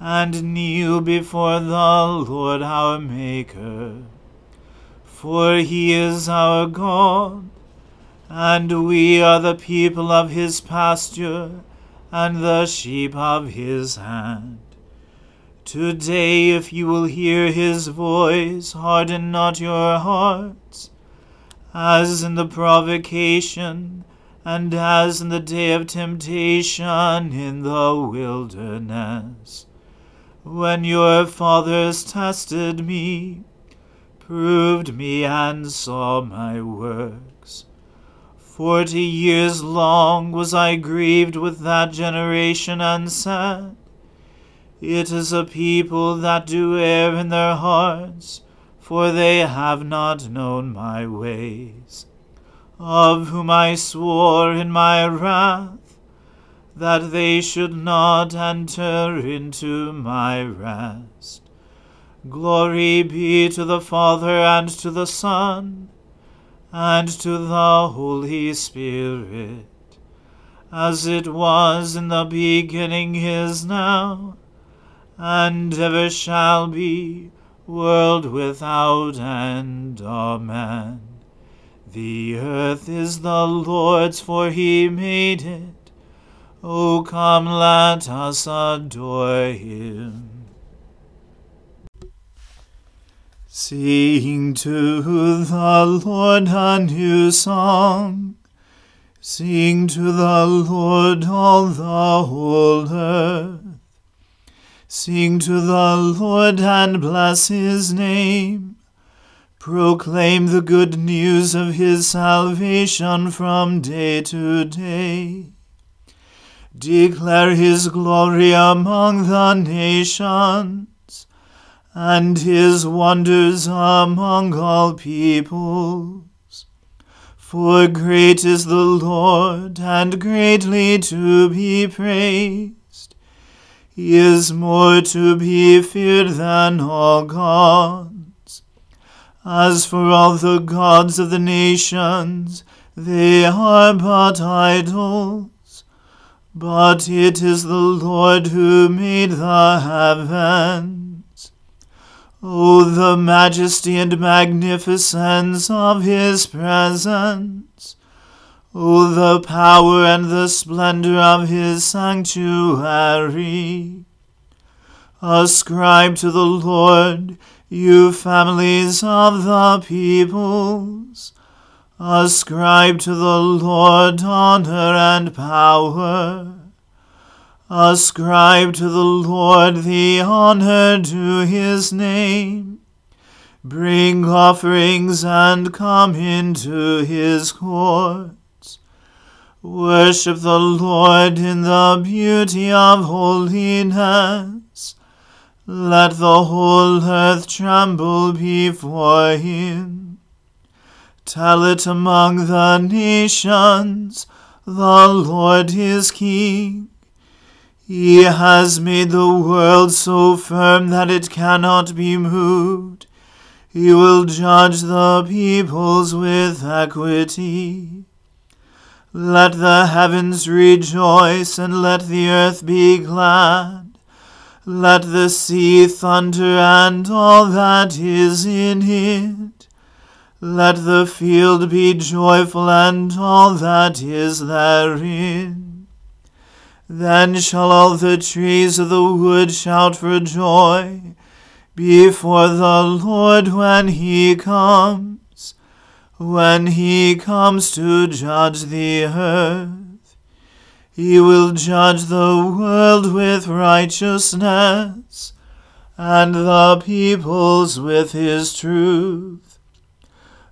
and kneel before the Lord our Maker for he is our God, and we are the people of his pasture, and the sheep of his hand. Today, if you will hear his voice, harden not your hearts, as in the provocation, and as in the day of temptation in the wilderness, when your fathers tested me proved me and saw my works. Forty years long was I grieved with that generation and said, It is a people that do err in their hearts, for they have not known my ways, of whom I swore in my wrath that they should not enter into my rest. Glory be to the Father and to the Son and to the Holy Spirit, as it was in the beginning is now, and ever shall be, world without end. Amen. The earth is the Lord's, for he made it. O come, let us adore him. Sing to the Lord a new song. Sing to the Lord all the whole earth. Sing to the Lord and bless his name. Proclaim the good news of his salvation from day to day. Declare his glory among the nations and his wonders among all peoples. For great is the Lord, and greatly to be praised. He is more to be feared than all gods. As for all the gods of the nations, they are but idols. But it is the Lord who made the heavens. O the majesty and magnificence of his presence! O the power and the splendor of his sanctuary! Ascribe to the Lord, you families of the peoples. Ascribe to the Lord honor and power. Ascribe to the Lord the honor due his name. Bring offerings and come into his courts. Worship the Lord in the beauty of holiness. Let the whole earth tremble before him. Tell it among the nations, the Lord is King. He has made the world so firm that it cannot be moved. He will judge the peoples with equity. Let the heavens rejoice, and let the earth be glad. Let the sea thunder, and all that is in it. Let the field be joyful, and all that is therein. Then shall all the trees of the wood shout for joy before the Lord when he comes, when he comes to judge the earth. He will judge the world with righteousness, and the peoples with his truth.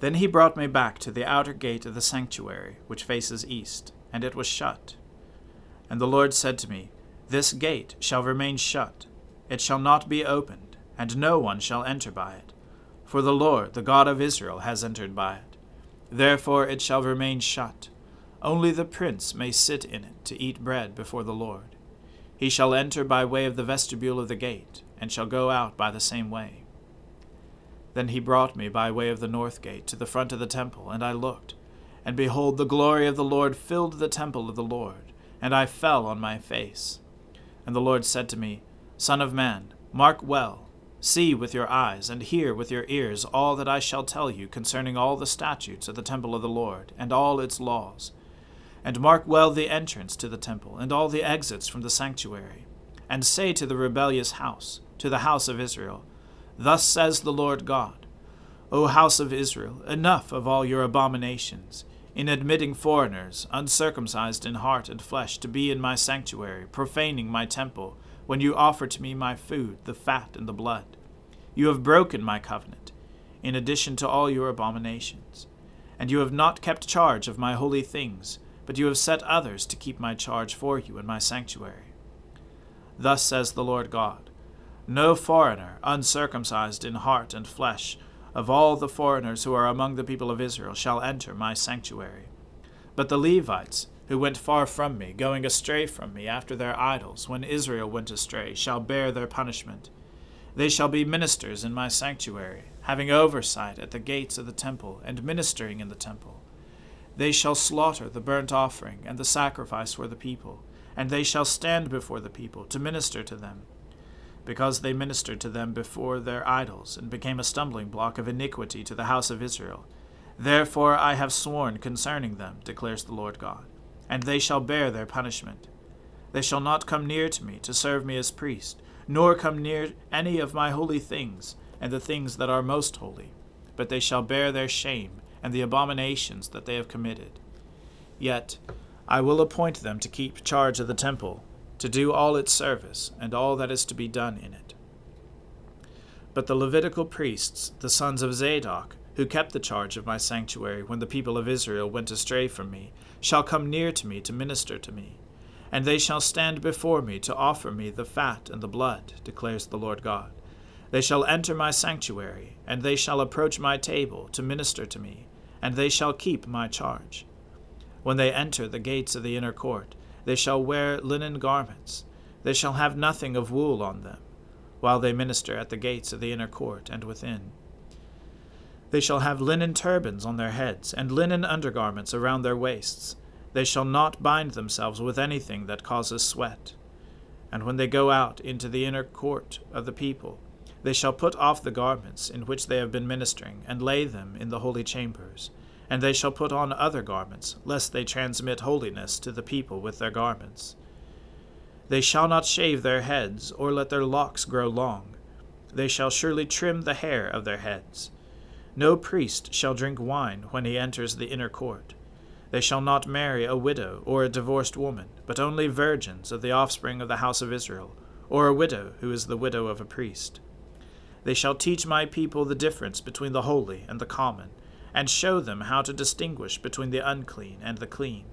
Then he brought me back to the outer gate of the sanctuary, which faces east, and it was shut. And the Lord said to me, This gate shall remain shut, it shall not be opened and no one shall enter by it. For the Lord, the God of Israel, has entered by it. Therefore it shall remain shut. Only the prince may sit in it to eat bread before the Lord. He shall enter by way of the vestibule of the gate, and shall go out by the same way. Then he brought me by way of the north gate to the front of the temple, and I looked, and behold, the glory of the Lord filled the temple of the Lord, and I fell on my face. And the Lord said to me, Son of man, mark well See with your eyes, and hear with your ears all that I shall tell you concerning all the statutes of the temple of the Lord, and all its laws. And mark well the entrance to the temple, and all the exits from the sanctuary. And say to the rebellious house, to the house of Israel, Thus says the Lord God, O house of Israel, enough of all your abominations, in admitting foreigners, uncircumcised in heart and flesh, to be in my sanctuary, profaning my temple, when you offer to me my food, the fat and the blood. You have broken my covenant, in addition to all your abominations. And you have not kept charge of my holy things, but you have set others to keep my charge for you in my sanctuary. Thus says the Lord God No foreigner, uncircumcised in heart and flesh, of all the foreigners who are among the people of Israel, shall enter my sanctuary. But the Levites, who went far from me, going astray from me after their idols, when Israel went astray, shall bear their punishment. They shall be ministers in my sanctuary, having oversight at the gates of the temple, and ministering in the temple. They shall slaughter the burnt offering and the sacrifice for the people, and they shall stand before the people to minister to them. Because they ministered to them before their idols, and became a stumbling block of iniquity to the house of Israel. Therefore I have sworn concerning them, declares the Lord God and they shall bear their punishment. They shall not come near to me to serve me as priest, nor come near any of my holy things and the things that are most holy, but they shall bear their shame and the abominations that they have committed. Yet I will appoint them to keep charge of the temple, to do all its service, and all that is to be done in it. But the Levitical priests, the sons of Zadok, who kept the charge of my sanctuary when the people of Israel went astray from me, shall come near to me to minister to me. And they shall stand before me to offer me the fat and the blood, declares the Lord God. They shall enter my sanctuary, and they shall approach my table to minister to me, and they shall keep my charge. When they enter the gates of the inner court, they shall wear linen garments. They shall have nothing of wool on them, while they minister at the gates of the inner court and within. They shall have linen turbans on their heads, and linen undergarments around their waists. They shall not bind themselves with anything that causes sweat. And when they go out into the inner court of the people, they shall put off the garments in which they have been ministering, and lay them in the holy chambers. And they shall put on other garments, lest they transmit holiness to the people with their garments. They shall not shave their heads, or let their locks grow long. They shall surely trim the hair of their heads. No priest shall drink wine when he enters the inner court. They shall not marry a widow or a divorced woman, but only virgins of the offspring of the house of Israel, or a widow who is the widow of a priest. They shall teach my people the difference between the holy and the common, and show them how to distinguish between the unclean and the clean.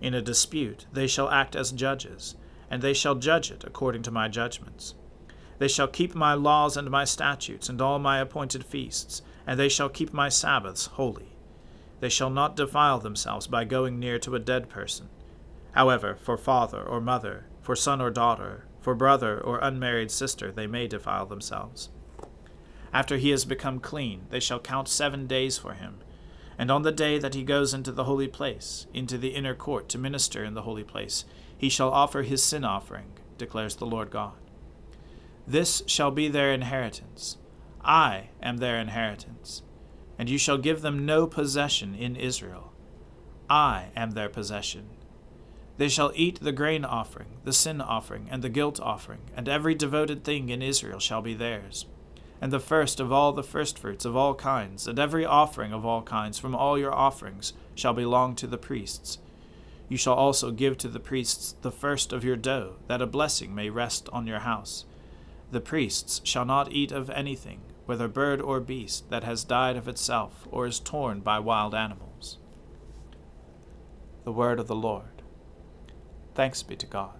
In a dispute they shall act as judges, and they shall judge it according to my judgments. They shall keep my laws and my statutes and all my appointed feasts, and they shall keep my Sabbaths holy. They shall not defile themselves by going near to a dead person. However, for father or mother, for son or daughter, for brother or unmarried sister, they may defile themselves. After he has become clean, they shall count seven days for him. And on the day that he goes into the holy place, into the inner court to minister in the holy place, he shall offer his sin offering, declares the Lord God. This shall be their inheritance. I am their inheritance. And you shall give them no possession in Israel. I am their possession. They shall eat the grain offering, the sin offering, and the guilt offering, and every devoted thing in Israel shall be theirs and the first of all the firstfruits of all kinds, and every offering of all kinds from all your offerings shall belong to the priests. You shall also give to the priests the first of your dough, that a blessing may rest on your house. The priests shall not eat of anything, whether bird or beast, that has died of itself, or is torn by wild animals. The word of the Lord. Thanks be to God.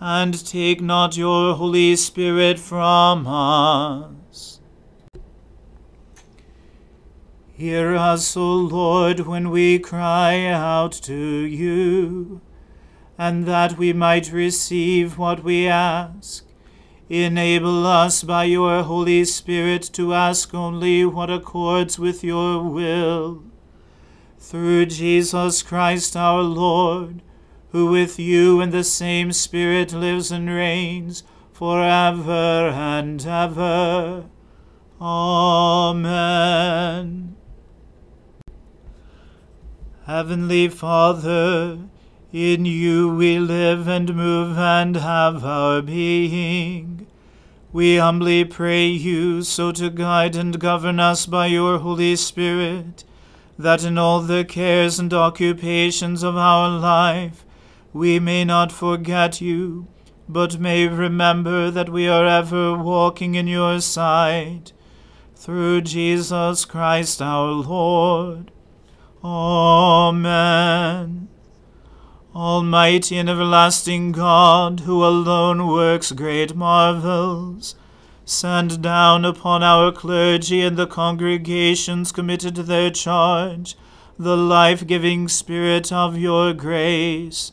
and take not your Holy Spirit from us. Hear us, O Lord, when we cry out to you, and that we might receive what we ask. Enable us by your Holy Spirit to ask only what accords with your will. Through Jesus Christ our Lord, who with you in the same Spirit lives and reigns for ever and ever. Amen. Heavenly Father, in you we live and move and have our being. We humbly pray you so to guide and govern us by your Holy Spirit, that in all the cares and occupations of our life we may not forget you, but may remember that we are ever walking in your sight. Through Jesus Christ our Lord. Amen. Almighty and everlasting God, who alone works great marvels, send down upon our clergy and the congregations committed to their charge the life giving Spirit of your grace.